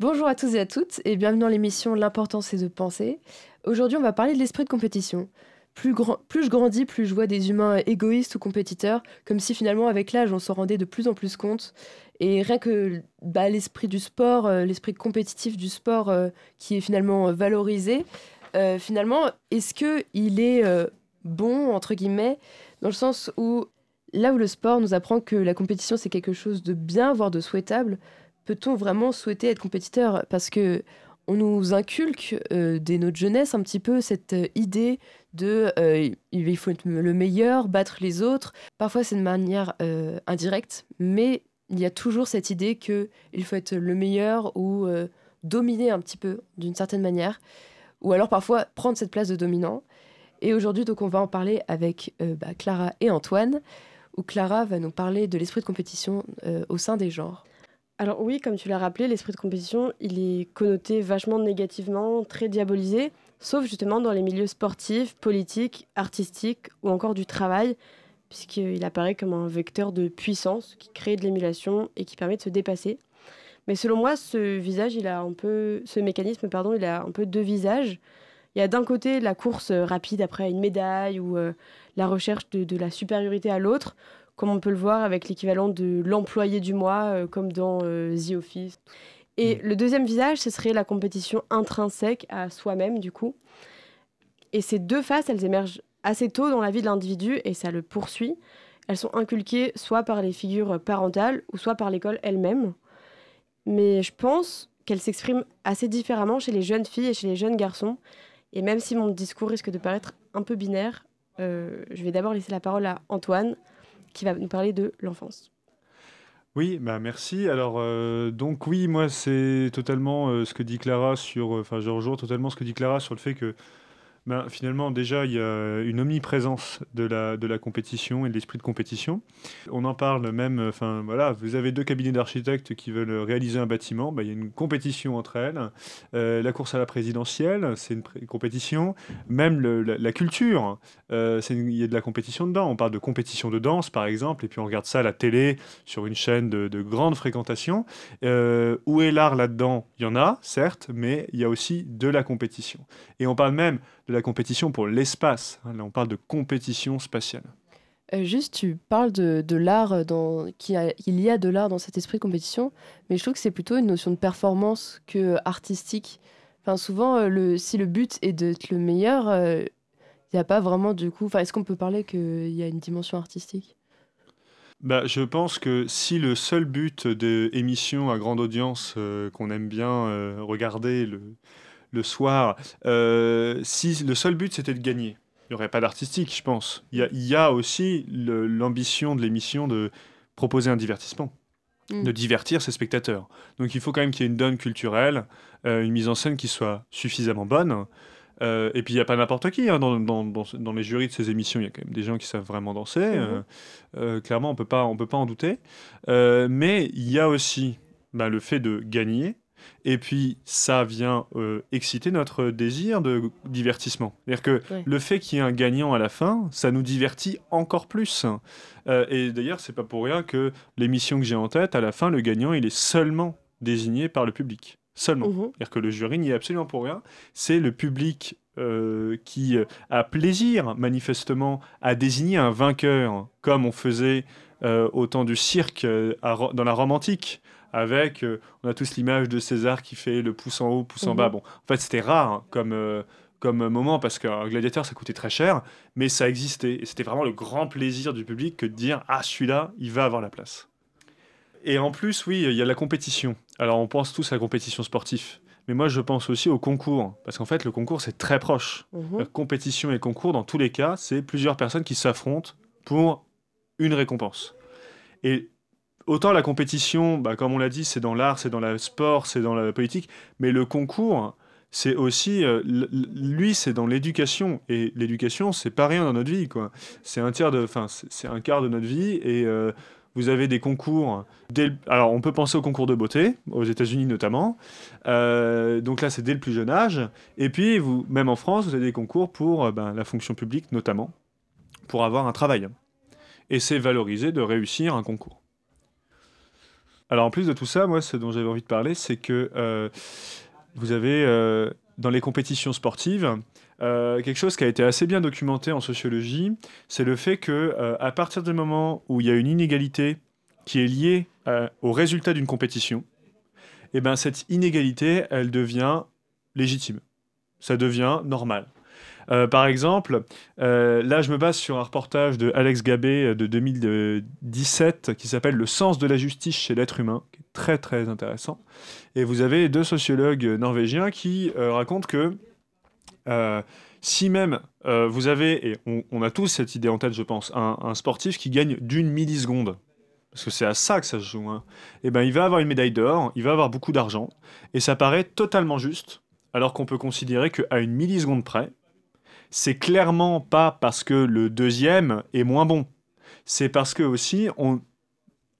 Bonjour à tous et à toutes et bienvenue dans l'émission L'important c'est de penser. Aujourd'hui on va parler de l'esprit de compétition. Plus, je grandis, plus je vois des humains égoïstes ou compétiteurs, comme si finalement avec l'âge on s'en rendait de plus en plus compte. Et rien que bah, l'esprit du sport, euh, l'esprit compétitif du sport euh, qui est finalement valorisé, euh, finalement, est-ce qu'il est, bon, entre guillemets, dans le sens où là où le sport nous apprend que la compétition c'est quelque chose de bien, voire de souhaitable, peut-on vraiment souhaiter être compétiteur? Parce que on nous inculque dès notre jeunesse un petit peu cette idée de il faut être le meilleur, battre les autres. Parfois c'est de manière indirecte, mais il y a toujours cette idée qu'il faut être le meilleur ou euh, dominer un petit peu d'une certaine manière, ou alors parfois prendre cette place de dominant. Et aujourd'hui, donc, on va en parler avec euh, bah, Clara et Antoine, où Clara va nous parler de l'esprit de compétition euh, au sein des genres. Alors oui, comme tu l'as rappelé, l'esprit de compétition, il est connoté vachement négativement, très diabolisé, sauf justement dans les milieux sportifs, politiques, artistiques ou encore du travail, puisqu'il apparaît comme un vecteur de puissance qui crée de l'émulation et qui permet de se dépasser. Mais selon moi, ce visage, il a un peu, ce mécanisme, pardon, il a un peu deux visages. Il y a d'un côté la course rapide après une médaille ou euh, la recherche de, la supériorité à l'autre, comme on peut le voir avec l'équivalent de l'employé du mois, euh, comme dans euh, The Office. Et mm. le deuxième visage, ce serait la compétition intrinsèque à soi-même, du coup. Et ces deux faces, elles émergent assez tôt dans la vie de l'individu et ça le poursuit. Elles sont inculquées soit par les figures parentales ou soit par l'école elle-même. Mais je pense qu'elles s'expriment assez différemment chez les jeunes filles et chez les jeunes garçons. Et même si mon discours risque de paraître un peu binaire, euh, je vais d'abord laisser la parole à Antoine qui va nous parler de l'enfance. Oui, bah merci. Alors euh, donc oui, moi c'est totalement euh, ce que dit Clara sur, enfin je rejoins totalement ce que dit Clara sur le fait que ben, finalement, déjà, il y a une omniprésence de la, de la compétition et de l'esprit de compétition. On en parle même, enfin voilà, vous avez deux cabinets d'architectes qui veulent réaliser un bâtiment, ben, il y a une compétition entre elles. Euh, la course à la présidentielle, c'est une, compétition. Même la, culture, euh, il y a de la compétition dedans. On parle de compétition de danse, par exemple, et puis on regarde ça à la télé sur une chaîne de, de grande fréquentation. Euh, où est l'art là-dedans? Il y en a, certes, mais il y a aussi de la compétition. Et on parle même de la compétition pour l'espace. Là, on parle de compétition spatiale. Euh, juste, tu parles de, de l'art, qu'il il y a de l'art dans cet esprit de compétition, mais je trouve que c'est plutôt une notion de performance que artistique. Enfin, souvent, euh, le, si le but est d'être le meilleur, euh, il n'y a pas vraiment du coup. Enfin, est-ce qu'on peut parler qu'il y a une dimension artistique? Bah, je pense que si le seul but d'émissions à grande audience qu'on aime bien regarder, le, le soir, euh, si le seul but c'était de gagner, il n'y aurait pas d'artistique, je pense. Il y a, aussi l'ambition de l'émission de proposer un divertissement, mm. de divertir ses spectateurs. Donc il faut quand même qu'il y ait une donne culturelle, euh, une mise en scène qui soit suffisamment bonne. Euh, et puis il n'y a pas n'importe qui. Hein, dans, dans, les jurys de ces émissions, il y a quand même des gens qui savent vraiment danser. Mm-hmm. clairement, on ne peut pas en douter. mais il y a aussi bah, le fait de gagner et puis, ça vient euh, exciter notre désir de divertissement. C'est-à-dire que le fait qu'il y ait un gagnant à la fin, ça nous divertit encore plus. Euh, et d'ailleurs, c'est pas pour rien que l'émission que j'ai en tête, à la fin, le gagnant, il est seulement désigné par le public. Seulement. Mmh C'est-à-dire que le jury n'y est absolument pour rien. C'est le public euh, qui a plaisir, manifestement, à désigner un vainqueur, comme on faisait au temps du cirque dans la Rome antique avec, euh, on a tous l'image de César qui fait le pouce en haut, pouce en bas. Mhm. Bon, en fait, c'était rare hein, comme, euh, comme moment parce qu'un gladiateur, ça coûtait très cher, mais ça existait. Et c'était vraiment le grand plaisir du public que de dire Ah, celui-là, il va avoir la place. Et en plus, oui, il y a la compétition. Alors, on pense tous à la compétition sportive. Mais moi, je pense aussi au concours. Parce qu'en fait, le concours, c'est très proche. Mhm. La compétition et concours, dans tous les cas, c'est plusieurs personnes qui s'affrontent pour une récompense. Et autant la compétition, bah, comme on l'a dit, c'est dans l'art, c'est dans le sport, c'est dans la politique, mais le concours, c'est aussi, euh, lui, c'est dans l'éducation. Et l'éducation, c'est pas rien dans notre vie, quoi. C'est un tiers de, enfin, c'est un quart de notre vie. Et euh, vous avez des concours. alors, on peut penser aux concours de beauté, aux États-Unis notamment. Euh, donc là, c'est dès le plus jeune âge. Et puis, même en France, vous avez des concours pour ben, la fonction publique, notamment, pour avoir un travail. Et c'est valorisé de réussir un concours. Alors en plus de tout ça, moi, ce dont j'avais envie de parler, c'est que euh, vous avez euh, dans les compétitions sportives euh, quelque chose qui a été assez bien documenté en sociologie, c'est le fait que à partir du moment où il y a une inégalité qui est liée au résultat d'une compétition, et eh ben cette inégalité, elle devient légitime. Ça devient normal. Euh, par exemple, euh, là, je me base sur un reportage de Alex Gabé euh, de 2017 qui s'appelle Le sens de la justice chez l'être humain, qui est très très intéressant. Et vous avez deux sociologues norvégiens qui racontent que si même vous avez, et on, a tous cette idée en tête, je pense, un, sportif qui gagne d'une milliseconde, parce que c'est à ça que ça se joue, hein, et eh ben, il va avoir une médaille d'or, il va avoir beaucoup d'argent, et ça paraît totalement juste, alors qu'on peut considérer qu'à une milliseconde près, c'est clairement pas parce que le deuxième est moins bon. C'est parce que aussi on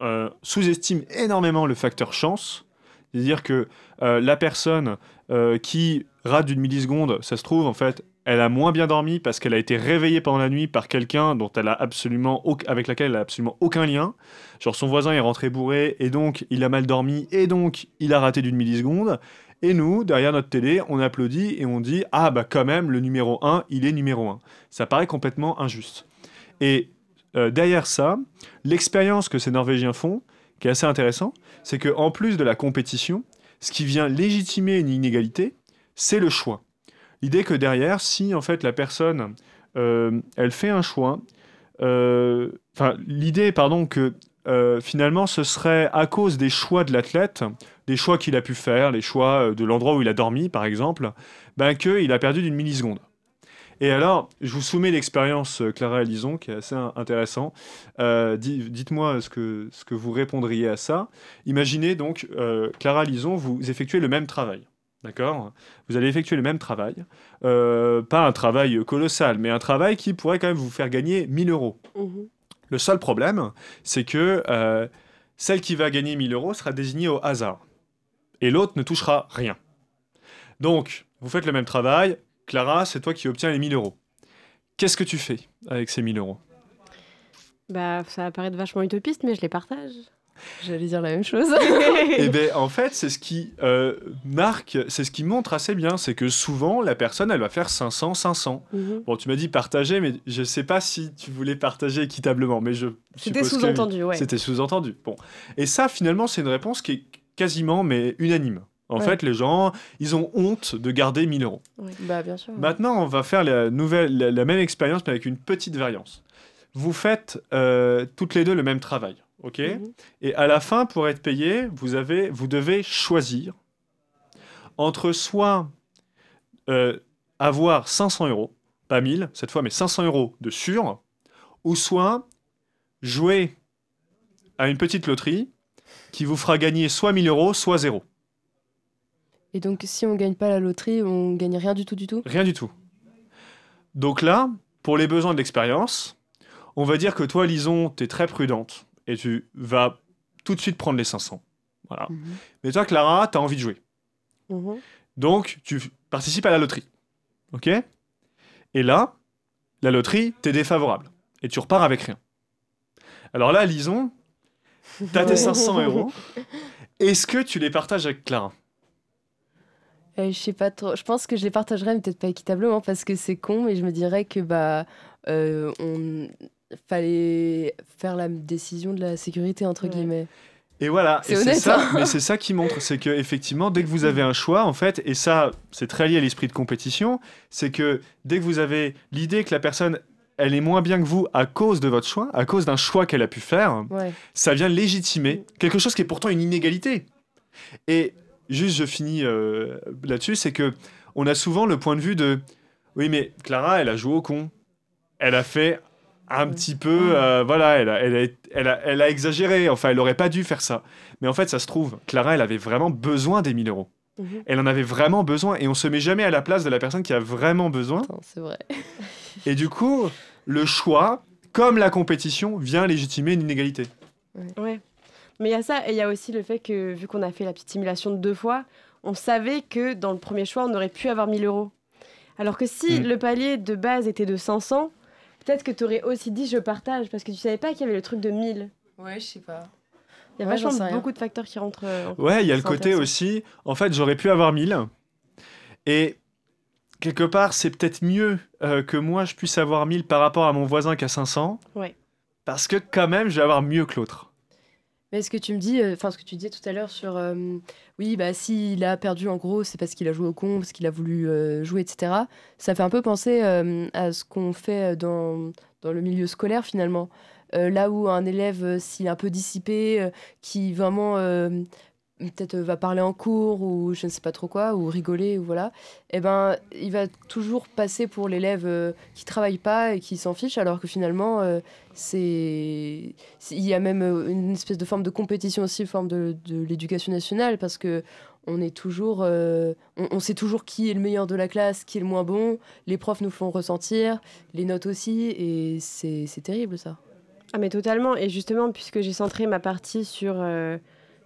euh, sous-estime énormément le facteur chance. C'est-à-dire que euh, la personne euh, qui rate d'une milliseconde, ça se trouve en fait, elle a moins bien dormi parce qu'elle a été réveillée pendant la nuit par quelqu'un dont elle a absolument avec laquelle elle a absolument aucun lien. Genre son voisin est rentré bourré et donc il a mal dormi et donc il a raté d'une milliseconde. Et nous, derrière notre télé, on applaudit et on dit Ah, bah quand même, le numéro 1, il est numéro 1. Ça paraît complètement injuste. Et euh, derrière ça, l'expérience que ces Norvégiens font, qui est assez intéressant, c'est qu'en plus de la compétition, ce qui vient légitimer une inégalité, c'est le choix. L'idée que derrière, si en fait la personne, euh, elle fait un choix, euh, enfin l'idée, pardon, que finalement ce serait à cause des choix de l'athlète les choix qu'il a pu faire, les choix euh, de l'endroit où il a dormi, par exemple, ben, qu'il a perdu d'une milliseconde. Et alors, je vous soumets l'expérience euh, Clara Lison, qui est assez intéressant. Euh, dites-moi ce que, ce que vous répondriez à ça. Imaginez donc, Clara Lison, vous effectuez le même travail. D'accord? Vous allez effectuer le même travail. pas un travail colossal, mais un travail qui pourrait quand même vous faire gagner 1000 euros. Mmh le seul problème, c'est que celle qui va gagner 1000 euros sera désignée au hasard et l'autre ne touchera rien. Donc, vous faites le même travail. Clara, c'est toi qui obtiens les 1000 euros. Qu'est-ce que tu fais avec ces 1000 euros? Bah, ça va paraître vachement utopiste, mais je les partage. J'allais dire la même chose. et eh ben en fait, c'est ce qui euh, marque, c'est ce qui montre assez bien, c'est que souvent la personne, elle va faire 500, 500. Mhm. Bon, tu m'as dit partager, mais je sais pas si tu voulais partager équitablement, mais je. C'était sous-entendu, ouais. C'était sous-entendu. Bon, et ça, finalement, c'est une réponse qui est quasiment, mais unanime. En fait, les gens, ils ont honte de garder 1000 euros. Bah, bien sûr. Maintenant, on va faire la, nouvelle, la, même expérience, mais avec une petite variance. Vous faites euh, toutes les deux le même travail, ok? Mhm. Et à la fin, pour être payé, vous, avez, vous devez choisir entre soit euh, avoir 500 euros, pas 1000 cette fois, mais 500 euros de sûr, ou soit jouer à une petite loterie qui vous fera gagner soit 1000 euros, soit zéro. Et donc, si on gagne pas la loterie, on gagne rien du tout, du tout? Rien du tout. Donc là, pour les besoins de l'expérience, on va dire que toi, Lison, tu es très prudente et tu vas tout de suite prendre les 500. Voilà. Mhm. Mais toi, Clara, tu as envie de jouer. Mhm. Donc, tu participes à la loterie. OK? Et là, la loterie, t'es défavorable. Et tu repars avec rien. Alors là, Lison, T'as tes 500 euros. Est-ce que tu les partages avec Clara? Euh, Je sais pas trop. Je pense que je les partagerais, mais peut-être pas équitablement parce que c'est con. Mais je me dirais que bah euh, on fallait faire la décision de la sécurité entre guillemets. Et voilà, c'est ça, hein. mais c'est ça qui montre, c'est que effectivement, dès que vous avez un choix, en fait, et ça, c'est très lié à l'esprit de compétition, c'est que dès que vous avez l'idée que la personne elle est moins bien que vous à cause de votre choix, à cause d'un choix qu'elle a pu faire, ça vient légitimer quelque chose qui est pourtant une inégalité. Et juste, je finis euh, là-dessus, c'est que on a souvent le point de vue de oui, mais Clara, elle a joué au con. Elle a fait un petit peu, euh, voilà, elle a, elle, a, elle, a, exagéré. Enfin, elle aurait pas dû faire ça. Mais en fait, ça se trouve, Clara, elle avait vraiment besoin des 1000 euros. Mhm. Elle en avait vraiment besoin et on se met jamais à la place de la personne qui a vraiment besoin. C'est vrai. et du coup, le choix, comme la compétition, vient légitimer une inégalité. Ouais. Mais il y a ça, et il y a aussi le fait que, vu qu'on a fait la petite simulation de deux fois, on savait que dans le premier choix, on aurait pu avoir 1000 euros. Alors que si mm. le palier de base était de 500, peut-être que tu aurais aussi dit je partage, parce que tu savais pas qu'il y avait le truc de 1000. Ouais, je sais pas. Il y a Ouais, vachement beaucoup de facteurs qui rentrent. euh, Ouais, il y a le côté aussi. En fait, j'aurais pu avoir 1000. Et quelque part, c'est peut-être mieux euh, que moi je puisse avoir 1000 par rapport à mon voisin qui a 500. Ouais. Parce que quand même, je vais avoir mieux que l'autre. Mais ce que tu me dis, euh, enfin ce que tu disais tout à l'heure sur, euh, oui, bah s'il a perdu en gros, c'est parce qu'il a joué au con, parce qu'il a voulu euh, jouer, etc. Ça fait un peu penser à ce qu'on fait dans, dans le milieu scolaire finalement. Là où un élève, s'il est un peu dissipé, qui vraiment peut-être euh, va parler en cours ou je ne sais pas trop quoi, ou rigoler, ou voilà, eh ben il va toujours passer pour l'élève euh, qui travaille pas et qui s'en fiche, alors que finalement euh, c'est il y a même euh, une espèce de forme de compétition aussi, forme de, de l'éducation nationale, parce que on est toujours, on, sait toujours qui est le meilleur de la classe, qui est le moins bon. Les profs nous font ressentir, les notes aussi, et c'est terrible ça. Ah mais totalement. Et justement, puisque j'ai centré ma partie sur,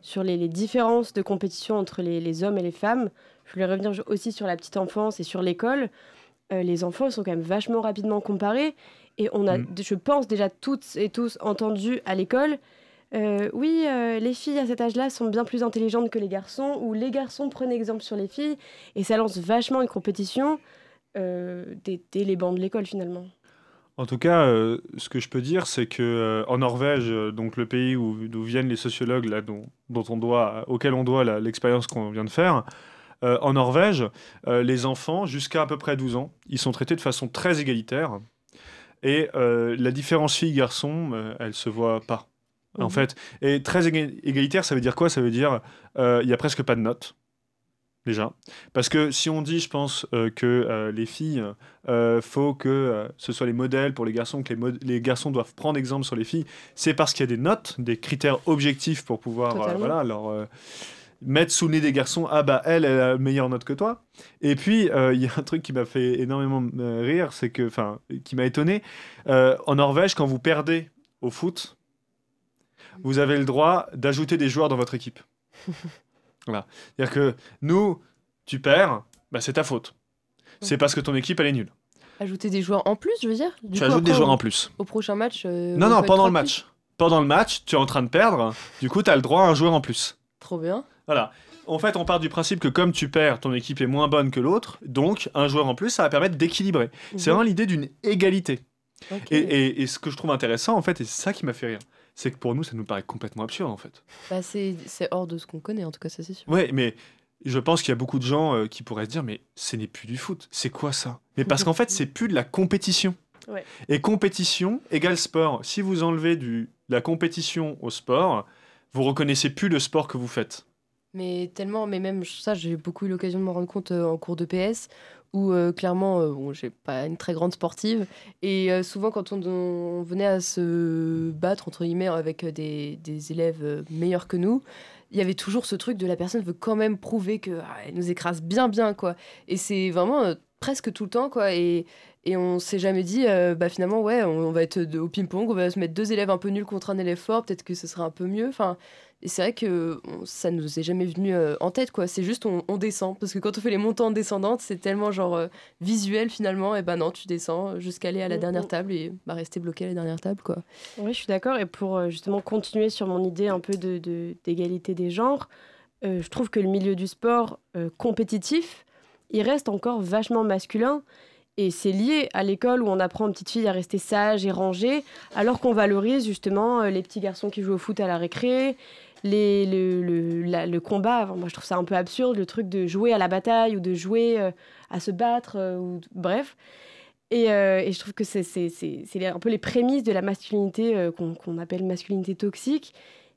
sur les, les différences de compétition entre les, les hommes et les femmes, je voulais revenir aussi sur la petite enfance et sur l'école. Euh, les enfants sont quand même vachement rapidement comparés. Et on a, Mm. je pense, déjà toutes et tous entendu à l'école, euh, oui, euh, les filles à cet âge-là sont bien plus intelligentes que les garçons, ou les garçons prennent exemple sur les filles. Et ça lance vachement une compétition euh, dès, dès les bancs de l'école finalement. En tout cas, euh, ce que je peux dire, c'est que euh, en Norvège, euh, donc le pays où, d'où viennent les sociologues là, dont, dont on doit, auquel on doit l'expérience qu'on vient de faire, en Norvège, les enfants jusqu'à à peu près 12 ans, ils sont traités de façon très égalitaire. Et la différence fille-garçon, elle se voit pas. En Mhm. fait, et très éga- égalitaire, ça veut dire quoi? Ça veut dire il y a presque pas de notes. Déjà. Parce que si on dit, je pense, euh, que euh, les filles, euh, faut que euh, ce soit les modèles pour les garçons, que les, garçons doivent prendre exemple sur les filles, c'est parce qu'il y a des notes, des critères objectifs pour pouvoir voilà, leur, mettre sous le nez des garçons, ah bah elle, elle a meilleure note que toi. Et puis, il y a un truc qui m'a fait énormément rire, c'est que, enfin, qui m'a étonné. En Norvège, quand vous perdez au foot, vous avez le droit d'ajouter des joueurs dans votre équipe. voilà. C'est-à-dire que nous, tu perds, bah, c'est ta faute. C'est parce que ton équipe, elle est nulle. Ajouter des joueurs en plus, je veux dire? Du tu coup, ajoutes des joueurs au- en plus. Au prochain match. euh, non, on non, peut pendant le match. Pendant le match, tu es en train de perdre, du coup, tu as le droit à un joueur en plus. plus. Trop bien. Voilà. En fait, on part du principe que comme tu perds, ton équipe est moins bonne que l'autre, donc un joueur en plus, ça va permettre d'équilibrer. C'est Mhm. vraiment l'idée d'une égalité. Et, et- et ce que je trouve intéressant, en fait, et c'est ça qui m'a fait rire, c'est que pour nous, ça nous paraît complètement absurde, en fait. Bah, c'est c'est hors de ce qu'on connaît, en tout cas, ça c'est sûr. Ouais, mais je pense qu'il y a beaucoup de gens euh, qui pourraient se dire, mais ce n'est plus du foot, c'est quoi ça? Mais parce qu'en fait, c'est plus de la compétition. Ouais. Et compétition égale sport. Si vous enlevez du, de la compétition au sport, vous reconnaissez plus le sport que vous faites. Mais tellement, mais même ça, j'ai beaucoup eu l'occasion de me rendre compte euh, en cours de PS, où euh, clairement, euh, bon, j'ai pas une très grande sportive, et euh, souvent quand on, venait à se battre, entre guillemets, avec des, des élèves meilleurs que nous, il y avait toujours ce truc de la personne veut quand même prouver que ah, elle nous écrase bien, bien, quoi. Et c'est vraiment presque tout le temps, quoi. Et, et on s'est jamais dit, bah finalement, ouais, on, va être au ping-pong, on va se mettre deux élèves un peu nuls contre un élève fort, peut-être que ce serait un peu mieux. Enfin, et c'est vrai que on- ça nous est jamais venu euh, en tête, quoi. C'est juste on, on descend. Parce que quand on fait les montants descendantes, c'est tellement genre euh, visuel finalement. Et ben non, tu descends jusqu'à aller à la Mm, dernière mm. table et bah, rester bloqué à la dernière table, quoi. Oui, je suis d'accord. Et pour euh, justement continuer sur mon idée un peu de- de- d'égalité des genres, euh, je trouve que le milieu du sport compétitif, il reste encore vachement masculin. Et c'est lié à l'école où on apprend aux petites filles à rester sages et rangées, alors qu'on valorise justement les petits garçons qui jouent au foot à la récré, les, le, le, le combat. Moi, je trouve ça un peu absurde, le truc de jouer à la bataille ou de jouer euh, à se battre, euh, ou bref. Et, euh, et je trouve que c'est un peu les prémices de la masculinité qu'on qu'on appelle masculinité toxique.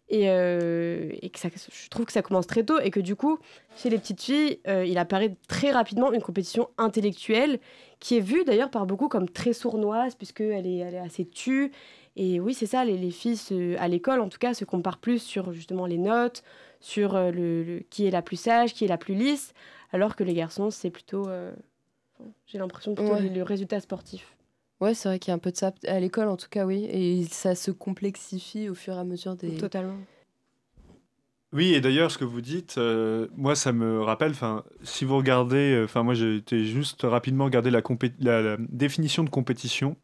Et, et que je trouve que ça commence très tôt et que du coup, chez les petites filles, il apparaît très rapidement une compétition intellectuelle qui est vue d'ailleurs par beaucoup comme très sournoise puisqu'elle est, elle est assez tue. Et oui, c'est ça, les, les filles se- à l'école en tout cas se comparent plus sur justement les notes, sur euh, le, le- qui est la plus sage, qui est la plus lisse, alors que les garçons, c'est plutôt, euh, j'ai l'impression, plutôt Ouais. le, le résultat sportif. Ouais, c'est vrai qu'il y a un peu de ça à l'école, en tout cas, oui. Et ça se complexifie au fur et à mesure des. Totalement. Oui, et d'ailleurs, ce que vous dites, euh, moi, ça me rappelle, enfin, si vous regardez, enfin, moi, j'ai juste rapidement la, la, la définition de compétition.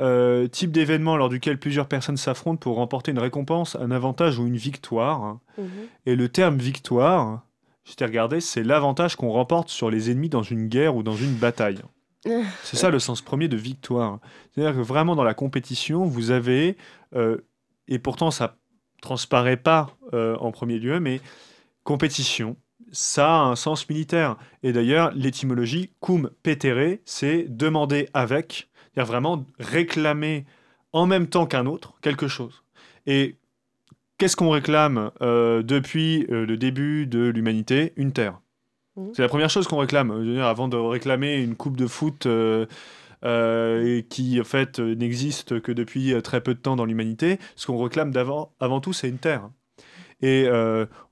Euh, type d'événement lors duquel plusieurs personnes s'affrontent pour remporter une récompense, un avantage ou une victoire. Mhm. Et le terme victoire, je t'ai regardé, c'est l'avantage qu'on remporte sur les ennemis dans une guerre ou dans une bataille. C'est ça le sens premier de victoire. C'est-à-dire que vraiment dans la compétition, vous avez, euh, et pourtant ça transparaît pas euh, en premier lieu, mais compétition, ça a un sens militaire. Et d'ailleurs, l'étymologie cum petere, c'est demander avec, vraiment réclamer en même temps qu'un autre quelque chose. Et qu'est-ce qu'on réclame euh, depuis euh, le début de l'humanité? Une terre. Mhm. C'est la première chose qu'on réclame. Je veux dire, avant de réclamer une coupe de foot euh, qui en fait n'existe que depuis très peu de temps dans l'humanité, ce qu'on réclame d'avant, avant tout, c'est une terre. Et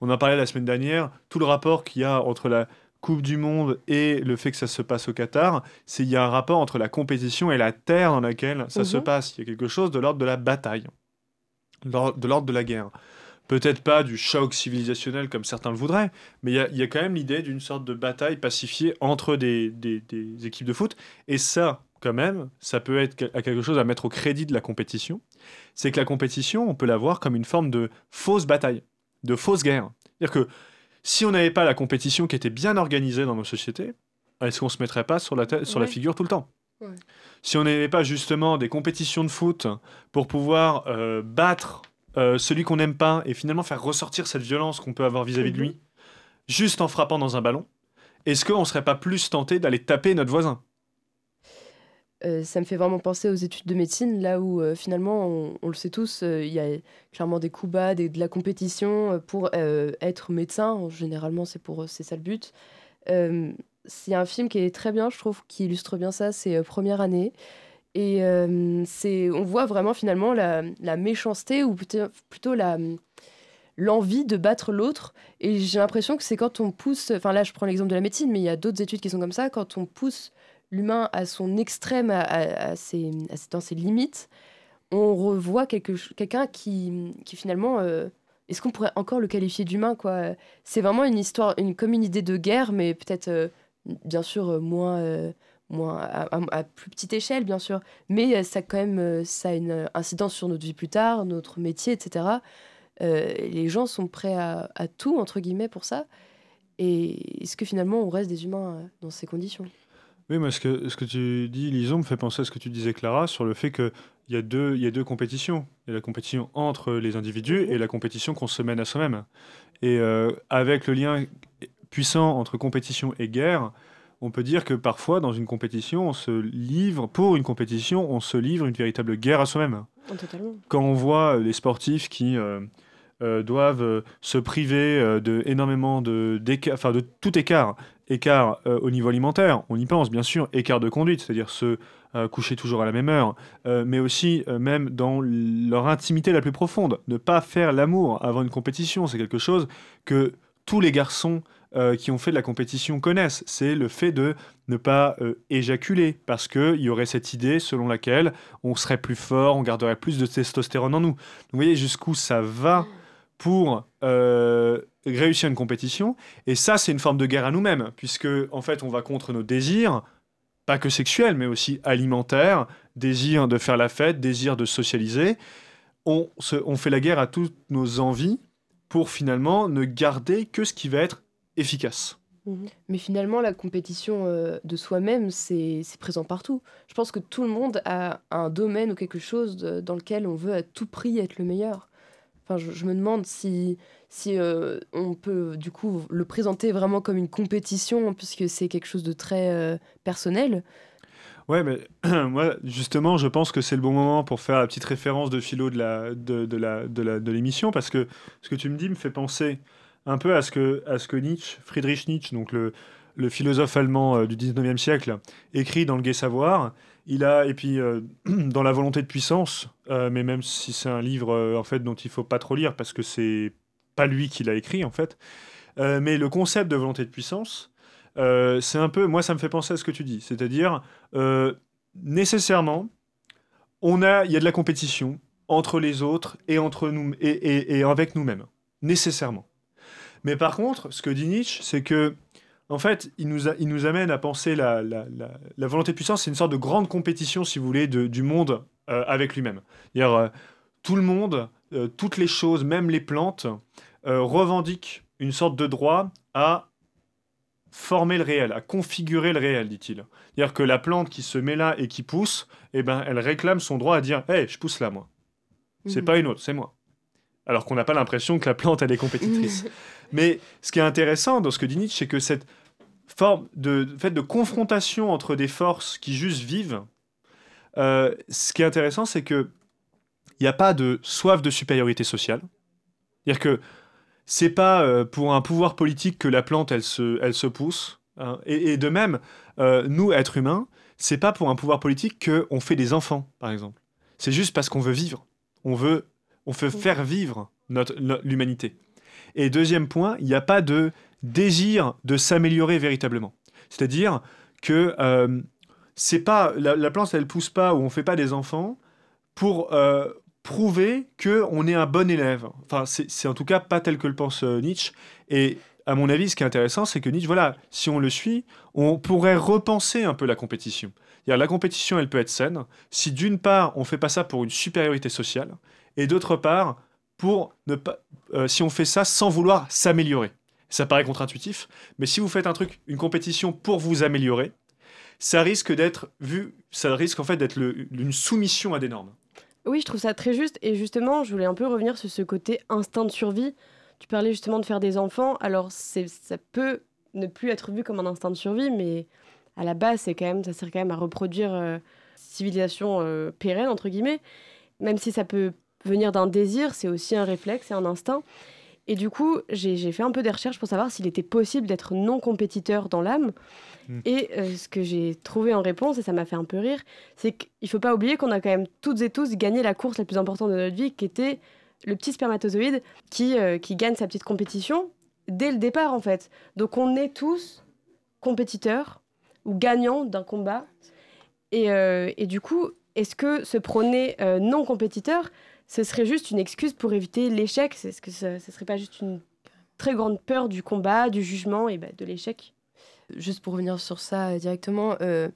on en parlait la semaine dernière, tout le rapport qu'il y a entre la Coupe du Monde et le fait que ça se passe au Qatar, c'est il y a un rapport entre la compétition et la terre dans laquelle ça se Mhm. passe. Il y a quelque chose de l'ordre de la bataille, de l'ordre de la guerre. Peut-être pas du choc civilisationnel comme certains le voudraient, mais il y a, il y a quand même l'idée d'une sorte de bataille pacifiée entre des, des- des équipes de foot. Et ça, quand même, ça peut être quelque chose à mettre au crédit de la compétition. C'est que la compétition, on peut la voir comme une forme de fausse bataille, de fausse guerre. C'est-à-dire que si on n'avait pas la compétition qui était bien organisée dans nos sociétés, est-ce qu'on se mettrait pas sur la, sur la figure tout le temps? Ouais. Si on n'avait pas justement des compétitions de foot pour pouvoir euh, battre euh, celui qu'on n'aime pas et finalement faire ressortir cette violence qu'on peut avoir vis-à-vis de Mhm. lui, juste en frappant dans un ballon, est-ce qu'on serait pas plus tenté d'aller taper notre voisin? Euh, ça me fait vraiment penser aux études de médecine, là où euh, finalement, on, le sait tous, euh, il y a clairement des coups bas, de la compétition pour être médecin. Généralement, c'est c'est ça le but. A un film qui est très bien, je trouve, qui illustre bien ça, c'est Première année. Et c'est, on voit vraiment finalement la, la méchanceté ou plutôt, plutôt la, l'envie de battre l'autre. Et j'ai l'impression que c'est quand on pousse, enfin là je prends l'exemple de la médecine, mais il y a d'autres études qui sont comme ça, quand on pousse l'humain à son extrême, à, à- dans ses limites, on revoit quelqu'un qui, qui finalement... euh, est-ce qu'on pourrait encore le qualifier d'humain quoi? C'est vraiment une histoire, une, comme une idée de guerre, mais peut-être euh, bien sûr euh, moins, à, plus petite échelle, bien sûr. Mais ça quand même, ça a une incidence sur notre vie plus tard, notre métier, etc. Les gens sont prêts à, à tout entre guillemets pour ça. Et est-ce que finalement on reste des humains dans ces conditions? Oui, mais ce que, ce que tu dis, Lison, me fait penser à ce que tu disais, Clara, sur le fait qu'il y, a deux- il y a deux compétitions. Il y a la compétition entre les individus et la compétition qu'on se mène à soi-même. Et euh, avec le lien puissant entre compétition et guerre, on peut dire que parfois, dans une compétition, on se livre, pour une compétition, on se livre une véritable guerre à soi-même Oh, totalement. quand on voit euh, les sportifs qui euh, euh, doivent se priver de énormément de, de tout écart, écart euh, au niveau alimentaire, on y pense bien sûr, écart de conduite, c'est-à-dire se euh, coucher toujours à la même heure, euh, mais aussi même dans leur intimité la plus profonde, ne pas faire l'amour avant une compétition, c'est quelque chose que tous les garçons qui ont fait de la compétition connaissent, c'est le fait de ne pas éjaculer, parce qu'il y aurait cette idée selon laquelle on serait plus fort, on garderait plus de testostérone en nous. Vous voyez jusqu'où ça va pour euh, réussir une compétition. Et ça, c'est une forme de guerre à nous-mêmes, puisque en fait, on va contre nos désirs, pas que sexuels, mais aussi alimentaires, désir de faire la fête, désir de socialiser. On, fait la guerre à toutes nos envies pour finalement ne garder que ce qui va être efficace. Mhm. Mais finalement, la compétition euh, de soi-même, c'est présent partout. Je pense que tout le monde a un domaine ou quelque chose de- dans lequel on veut à tout prix être le meilleur. Enfin, je, me demande si, si euh, on peut du coup le présenter vraiment comme une compétition, puisque c'est quelque chose de très euh, personnel. Ouais, mais moi, justement, je pense que c'est le bon moment pour faire la petite référence de philo de la de la de la de l'émission parce que ce que tu me dis me fait penser un peu à ce que à ce que Nietzsche, Friedrich Nietzsche, donc le le philosophe allemand euh, du 19e siècle, écrit dans le Gai Savoir. Il a et puis euh, dans la volonté de puissance, euh, mais même si c'est un livre euh, en fait dont il faut pas trop lire parce que c'est pas lui qui l'a écrit en fait. Mais le concept de volonté de puissance, c'est un peu, moi ça me fait penser à ce que tu dis, c'est-à-dire nécessairement, on a, il y a de la compétition entre les autres et entre nous et- et avec nous-mêmes, nécessairement. Mais par contre, ce que dit Nietzsche, c'est que en fait, il nous, a- il nous amène à penser la, la, la- la volonté de puissance, c'est une sorte de grande compétition, si vous voulez, de- du monde avec lui-même. tout le monde, toutes les choses, même les plantes, revendiquent une sorte de droit à former le réel, à configurer le réel, dit-il. C'est-à-dire que la plante qui se met là et qui pousse, eh ben, elle réclame son droit à dire Hé, je pousse là, moi. C'est mhm. pas une autre, c'est moi. Alors qu'on n'a pas l'impression que la plante, elle est compétitrice. Mais ce qui est intéressant dans ce que dit Nietzsche, c'est que cette forme de, fait de confrontation entre des forces qui juste vivent, euh, ce qui est intéressant, c'est que il n'y a pas de soif de supériorité sociale. C'est-à-dire que c'est pas euh, pour un pouvoir politique que la plante elle se, elle se pousse. Hein. Et, de même, euh, nous, êtres humains, c'est pas pour un pouvoir politique qu'on fait des enfants, par exemple. C'est juste parce qu'on veut vivre. On veut, on veut faire vivre notre, l'humanité. Et deuxième point, il n'y a pas de désir de s'améliorer véritablement. C'est-à-dire que euh, c'est pas la, plante, elle pousse pas ou on fait pas des enfants pour prouver qu'on est un bon élève. Enfin, c'est en tout cas pas tel que le pense euh, Nietzsche. Et à mon avis, ce qui est intéressant, c'est que Nietzsche, voilà, si on le suit, on pourrait repenser un peu la compétition. La compétition, elle peut être saine si d'une part, on fait pas ça pour une supériorité sociale, et d'autre part, pour ne pas, euh, si on fait ça sans vouloir s'améliorer. Ça paraît contre-intuitif, mais si vous faites un truc, une compétition pour vous améliorer, ça risque d'être vu, ça risque en fait d'être une soumission à des normes. Oui, je trouve ça très juste. Et justement, je voulais un peu revenir sur ce côté instinct de survie. Tu parlais justement de faire des enfants. Alors, ça peut ne plus être vu comme un instinct de survie, mais à la base, c'est quand même, ça sert quand même à reproduire euh, civilisation euh, pérenne, entre guillemets. Même si ça peut venir d'un désir, c'est aussi un réflexe et un instinct. Et du coup, j'ai fait un peu des recherches pour savoir s'il était possible d'être non compétiteur dans l'âme. Hmm. Et euh, ce que j'ai trouvé en réponse, et ça m'a fait un peu rire, c'est qu'il ne faut pas oublier qu'on a quand même toutes et tous gagné la course la plus importante de notre vie, qui était le petit spermatozoïde qui, euh, qui gagne sa petite compétition dès le départ, en fait. Donc on est tous compétiteurs ou gagnants d'un combat. Et, euh, et, du coup, est-ce que se prôner non compétiteur, ce serait juste une excuse pour éviter l'échec Est-ce que ce ne serait pas juste une très grande peur du combat, du jugement et bah, de l'échec Juste pour revenir sur ça euh, directement, euh,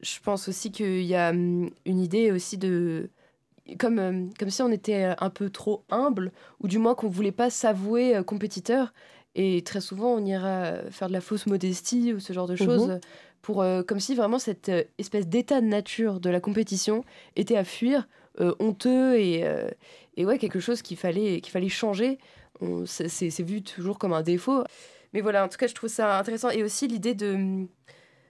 je pense aussi qu'il y a hum, une idée aussi de... Comme, euh, comme si on était un peu trop humble, ou du moins qu'on ne voulait pas s'avouer compétiteur. Et très souvent, on ira faire de la fausse modestie ou ce genre de mhm. choses. Pour, comme si vraiment cette espèce d'état de nature de la compétition était à fuir euh, honteux et, euh, et ouais, quelque chose qu'il fallait, qu'il fallait changer. C'est vu toujours comme un défaut. Mais voilà, en tout cas, je trouve ça intéressant. Et aussi l'idée de,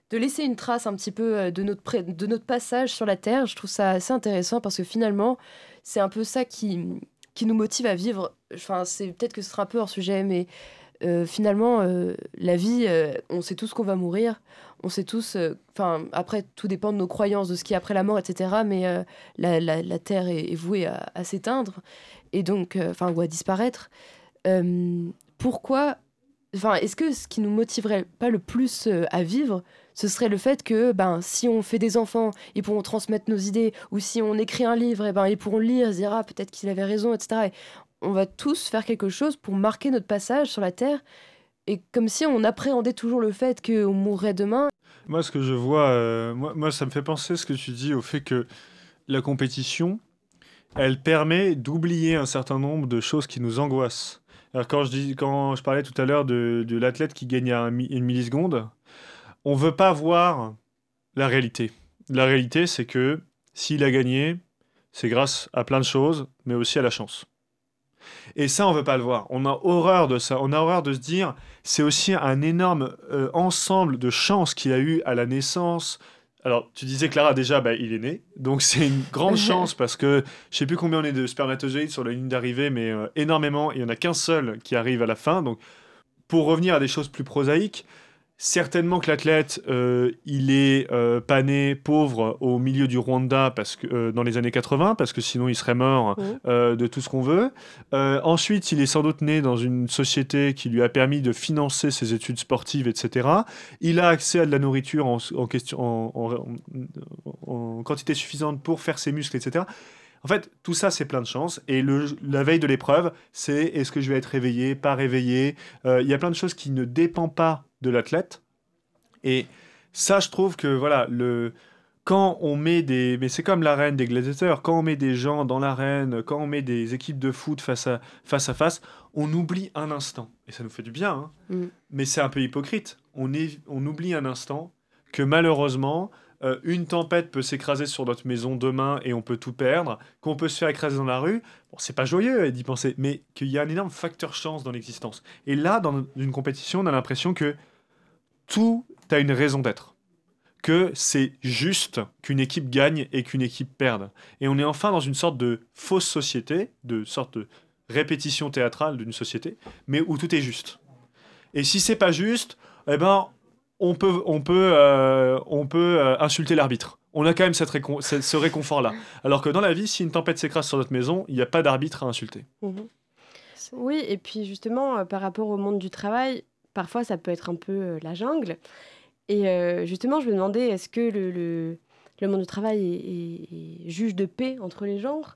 de laisser une trace un petit peu euh, de notre, de notre passage sur la Terre. Je trouve ça assez intéressant parce que finalement, c'est un peu ça qui, qui nous motive à vivre. Enfin, c'est peut-être que ce sera un peu hors sujet, mais finalement, la vie, on sait tous qu'on va mourir on sait tous, euh, enfin, après, tout dépend de nos croyances, de ce qui est après la mort, etc. Mais euh, la, Terre est, vouée à, s'éteindre, et donc, euh, enfin, ou à disparaître. pourquoi, enfin, est-ce que ce qui nous motiverait pas le plus à vivre, ce serait le fait que, ben, si on fait des enfants, ils pourront transmettre nos idées, ou si on écrit un livre, et eh ben, ils pourront lire, se dire, ah, peut-être qu'il avait raison, etc. on va tous faire quelque chose pour marquer notre passage sur la Terre et comme si on appréhendait toujours le fait qu'on mourrait demain. Moi, ce que je vois, euh, moi, ça me fait penser ce que tu dis au fait que la compétition, elle permet d'oublier un certain nombre de choses qui nous angoissent. Alors, quand je, dis, quand je parlais tout à l'heure de, de l'athlète qui gagne à une milliseconde, on veut pas voir la réalité. La réalité, c'est que s'il a gagné, c'est grâce à plein de choses, mais aussi à la chance. Et ça, on veut pas le voir. On a horreur de ça. On a horreur de se dire, c'est aussi un énorme euh, ensemble de chances qu'il a eu à la naissance. Alors, tu disais Clara déjà, bah, il est né, donc c'est une grande chance parce que je sais plus combien on est de spermatozoïdes sur la ligne d'arrivée, mais euh, énormément. Il y en a qu'un seul qui arrive à la fin. Donc, pour revenir à des choses plus prosaïques, Certainement que l'athlète, euh, il est euh, pas né pauvre au milieu du Rwanda parce que, euh, dans les années 80, parce que sinon il serait mort mmh. de tout ce qu'on veut. ensuite, il est sans doute né dans une société qui lui a permis de financer ses études sportives, etc. Il a accès à de la nourriture en, question, en, quantité suffisante pour faire ses muscles, etc. En fait, tout ça, c'est plein de chance. Et le, la veille de l'épreuve, c'est est-ce que je vais être réveillé, pas réveillé? Il y a plein de choses qui ne dépendent pas de l'athlète. Et ça, je trouve que voilà, le, quand on met des. Mais c'est comme l'arène des gladiateurs. Quand on met des gens dans l'arène, quand on met des équipes de foot face à face, à face on oublie un instant. Et ça nous fait du bien. Hein. Mm. Mais c'est un peu hypocrite. On, est, on oublie un instant que malheureusement, euh, une tempête peut s'écraser sur notre maison demain et on peut tout perdre, qu'on peut se faire écraser dans la rue. Bon, c'est pas joyeux d'y penser, mais qu'il y a un énorme facteur chance dans l'existence. Et là, dans une compétition, on a l'impression que tout a une raison d'être que c'est juste qu'une équipe gagne et qu'une équipe perde. Et on est enfin dans une sorte de fausse société, de sorte de répétition théâtrale d'une société, mais où tout est juste. Et si c'est pas juste, eh ben on peut, on peut, euh, on peut euh, insulter l'arbitre. On a quand même cette ce réconfort-là. Alors que dans la vie, si une tempête s'écrase sur notre maison, il n'y a pas d'arbitre à insulter. Mhm. Oui, et puis justement, euh, par rapport au monde du travail, parfois ça peut être un peu la jungle. Et euh, justement, je me demandais, est-ce que le, monde du travail est, juge de paix entre les genres?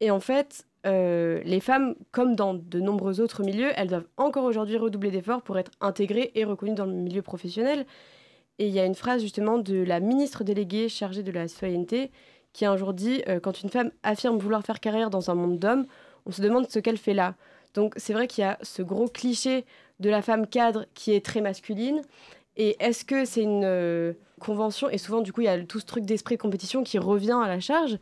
Et en fait, euh, les femmes, comme dans de nombreux autres milieux, elles doivent encore aujourd'hui redoubler d'efforts pour être intégrées et reconnues dans le milieu professionnel. Et il y a une phrase justement de la ministre déléguée chargée de la citoyenneté qui a un jour dit euh, Quand une femme affirme vouloir faire carrière dans un monde d'hommes, on se demande ce qu'elle fait là. Donc c'est vrai qu'il y a ce gros cliché de la femme cadre qui est très masculine. Et est-ce que c'est une euh, convention? Et souvent, du coup, il y a tout ce truc d'esprit de compétition qui revient à la charge.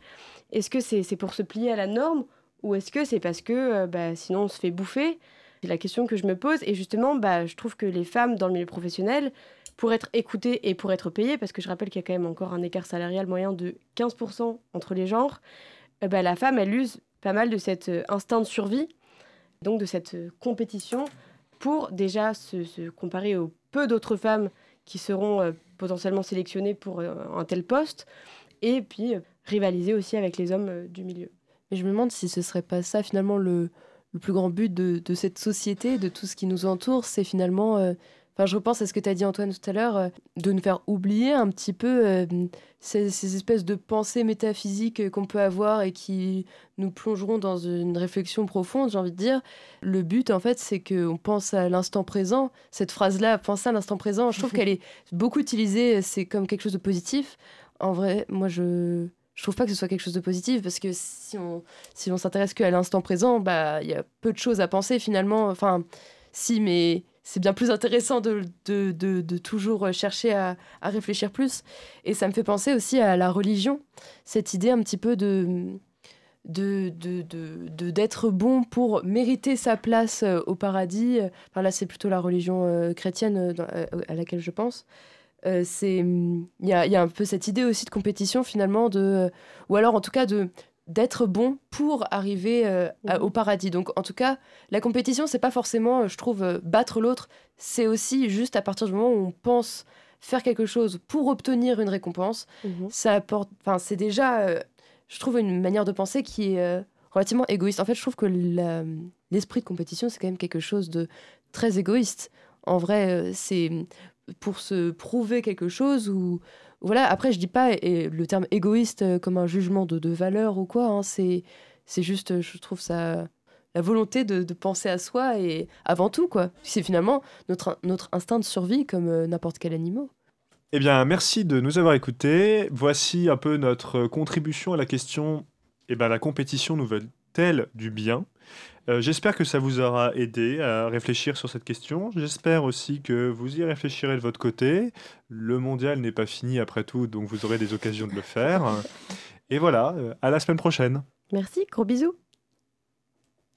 Est-ce que c'est pour se plier à la norme? Ou est-ce que c'est parce que euh, bah, sinon on se fait bouffer? C'est la question que je me pose. Et justement, bah, je trouve que les femmes dans le milieu professionnel, pour être écoutées et pour être payées, parce que je rappelle qu'il y a quand même encore un écart salarial moyen de 15% entre les genres, euh, bah, la femme, elle use pas mal de cet instinct de survie, donc de cette compétition, pour déjà se, comparer aux peu d'autres femmes qui seront euh, potentiellement sélectionnées pour euh, un tel poste, et puis euh, rivaliser aussi avec les hommes du milieu. Mais je me demande si ce serait pas ça finalement le, plus grand but de, cette société, de tout ce qui nous entoure, c'est finalement Enfin, je repense à ce que tu as dit Antoine tout à l'heure, euh, de nous faire oublier un petit peu euh, ces, espèces de pensées métaphysiques euh, qu'on peut avoir et qui nous plongeront dans une réflexion profonde, j'ai envie de dire. Le but, en fait, c'est qu'on pense à l'instant présent. Cette phrase-là, penser à l'instant présent, je trouve qu'elle est beaucoup utilisée, c'est comme quelque chose de positif. En vrai, moi, je je trouve pas que ce soit quelque chose de positif parce que si on si on s'intéresse qu'à l'instant présent, bah il y a peu de choses à penser finalement. Enfin, si, mais c'est bien plus intéressant de, de, de, toujours chercher à, à, réfléchir plus. Et ça me fait penser aussi à la religion, cette idée un petit peu de de, d'être bon pour mériter sa place euh, au paradis. Enfin, là, c'est plutôt la religion euh, chrétienne euh, à laquelle je pense. c'est il y a, y a, un peu cette idée aussi de compétition finalement de ou alors en tout cas de d'être bon pour arriver euh, au paradis. Donc en tout cas, la compétition, c'est pas forcément, euh, je trouve, euh, battre l'autre, c'est aussi juste à partir du moment où on pense faire quelque chose pour obtenir une récompense, mhm. ça apporte, enfin c'est déjà, je trouve, une manière de penser qui est relativement égoïste. En fait, je trouve que l'esprit de compétition, c'est quand même quelque chose de très égoïste. En vrai, c'est pour se prouver quelque chose ou voilà, après, je dis pas le terme égoïste euh, comme un jugement de, valeur ou quoi. Hein, c'est, c'est juste, euh, je trouve ça la volonté de, penser à soi et avant tout, quoi. C'est finalement notre, notre instinct de survie comme euh, n'importe quel animal. Eh bien, merci de nous avoir écoutés. Voici un peu notre contribution à la question eh ben, la compétition nous veut-elle du bien? Euh, j'espère que ça vous aura aidé à réfléchir sur cette question. J'espère aussi que vous y réfléchirez de votre côté. Le mondial n'est pas fini après tout, donc vous aurez des occasions de le faire. Et voilà, euh, à la semaine prochaine. Merci, gros bisous.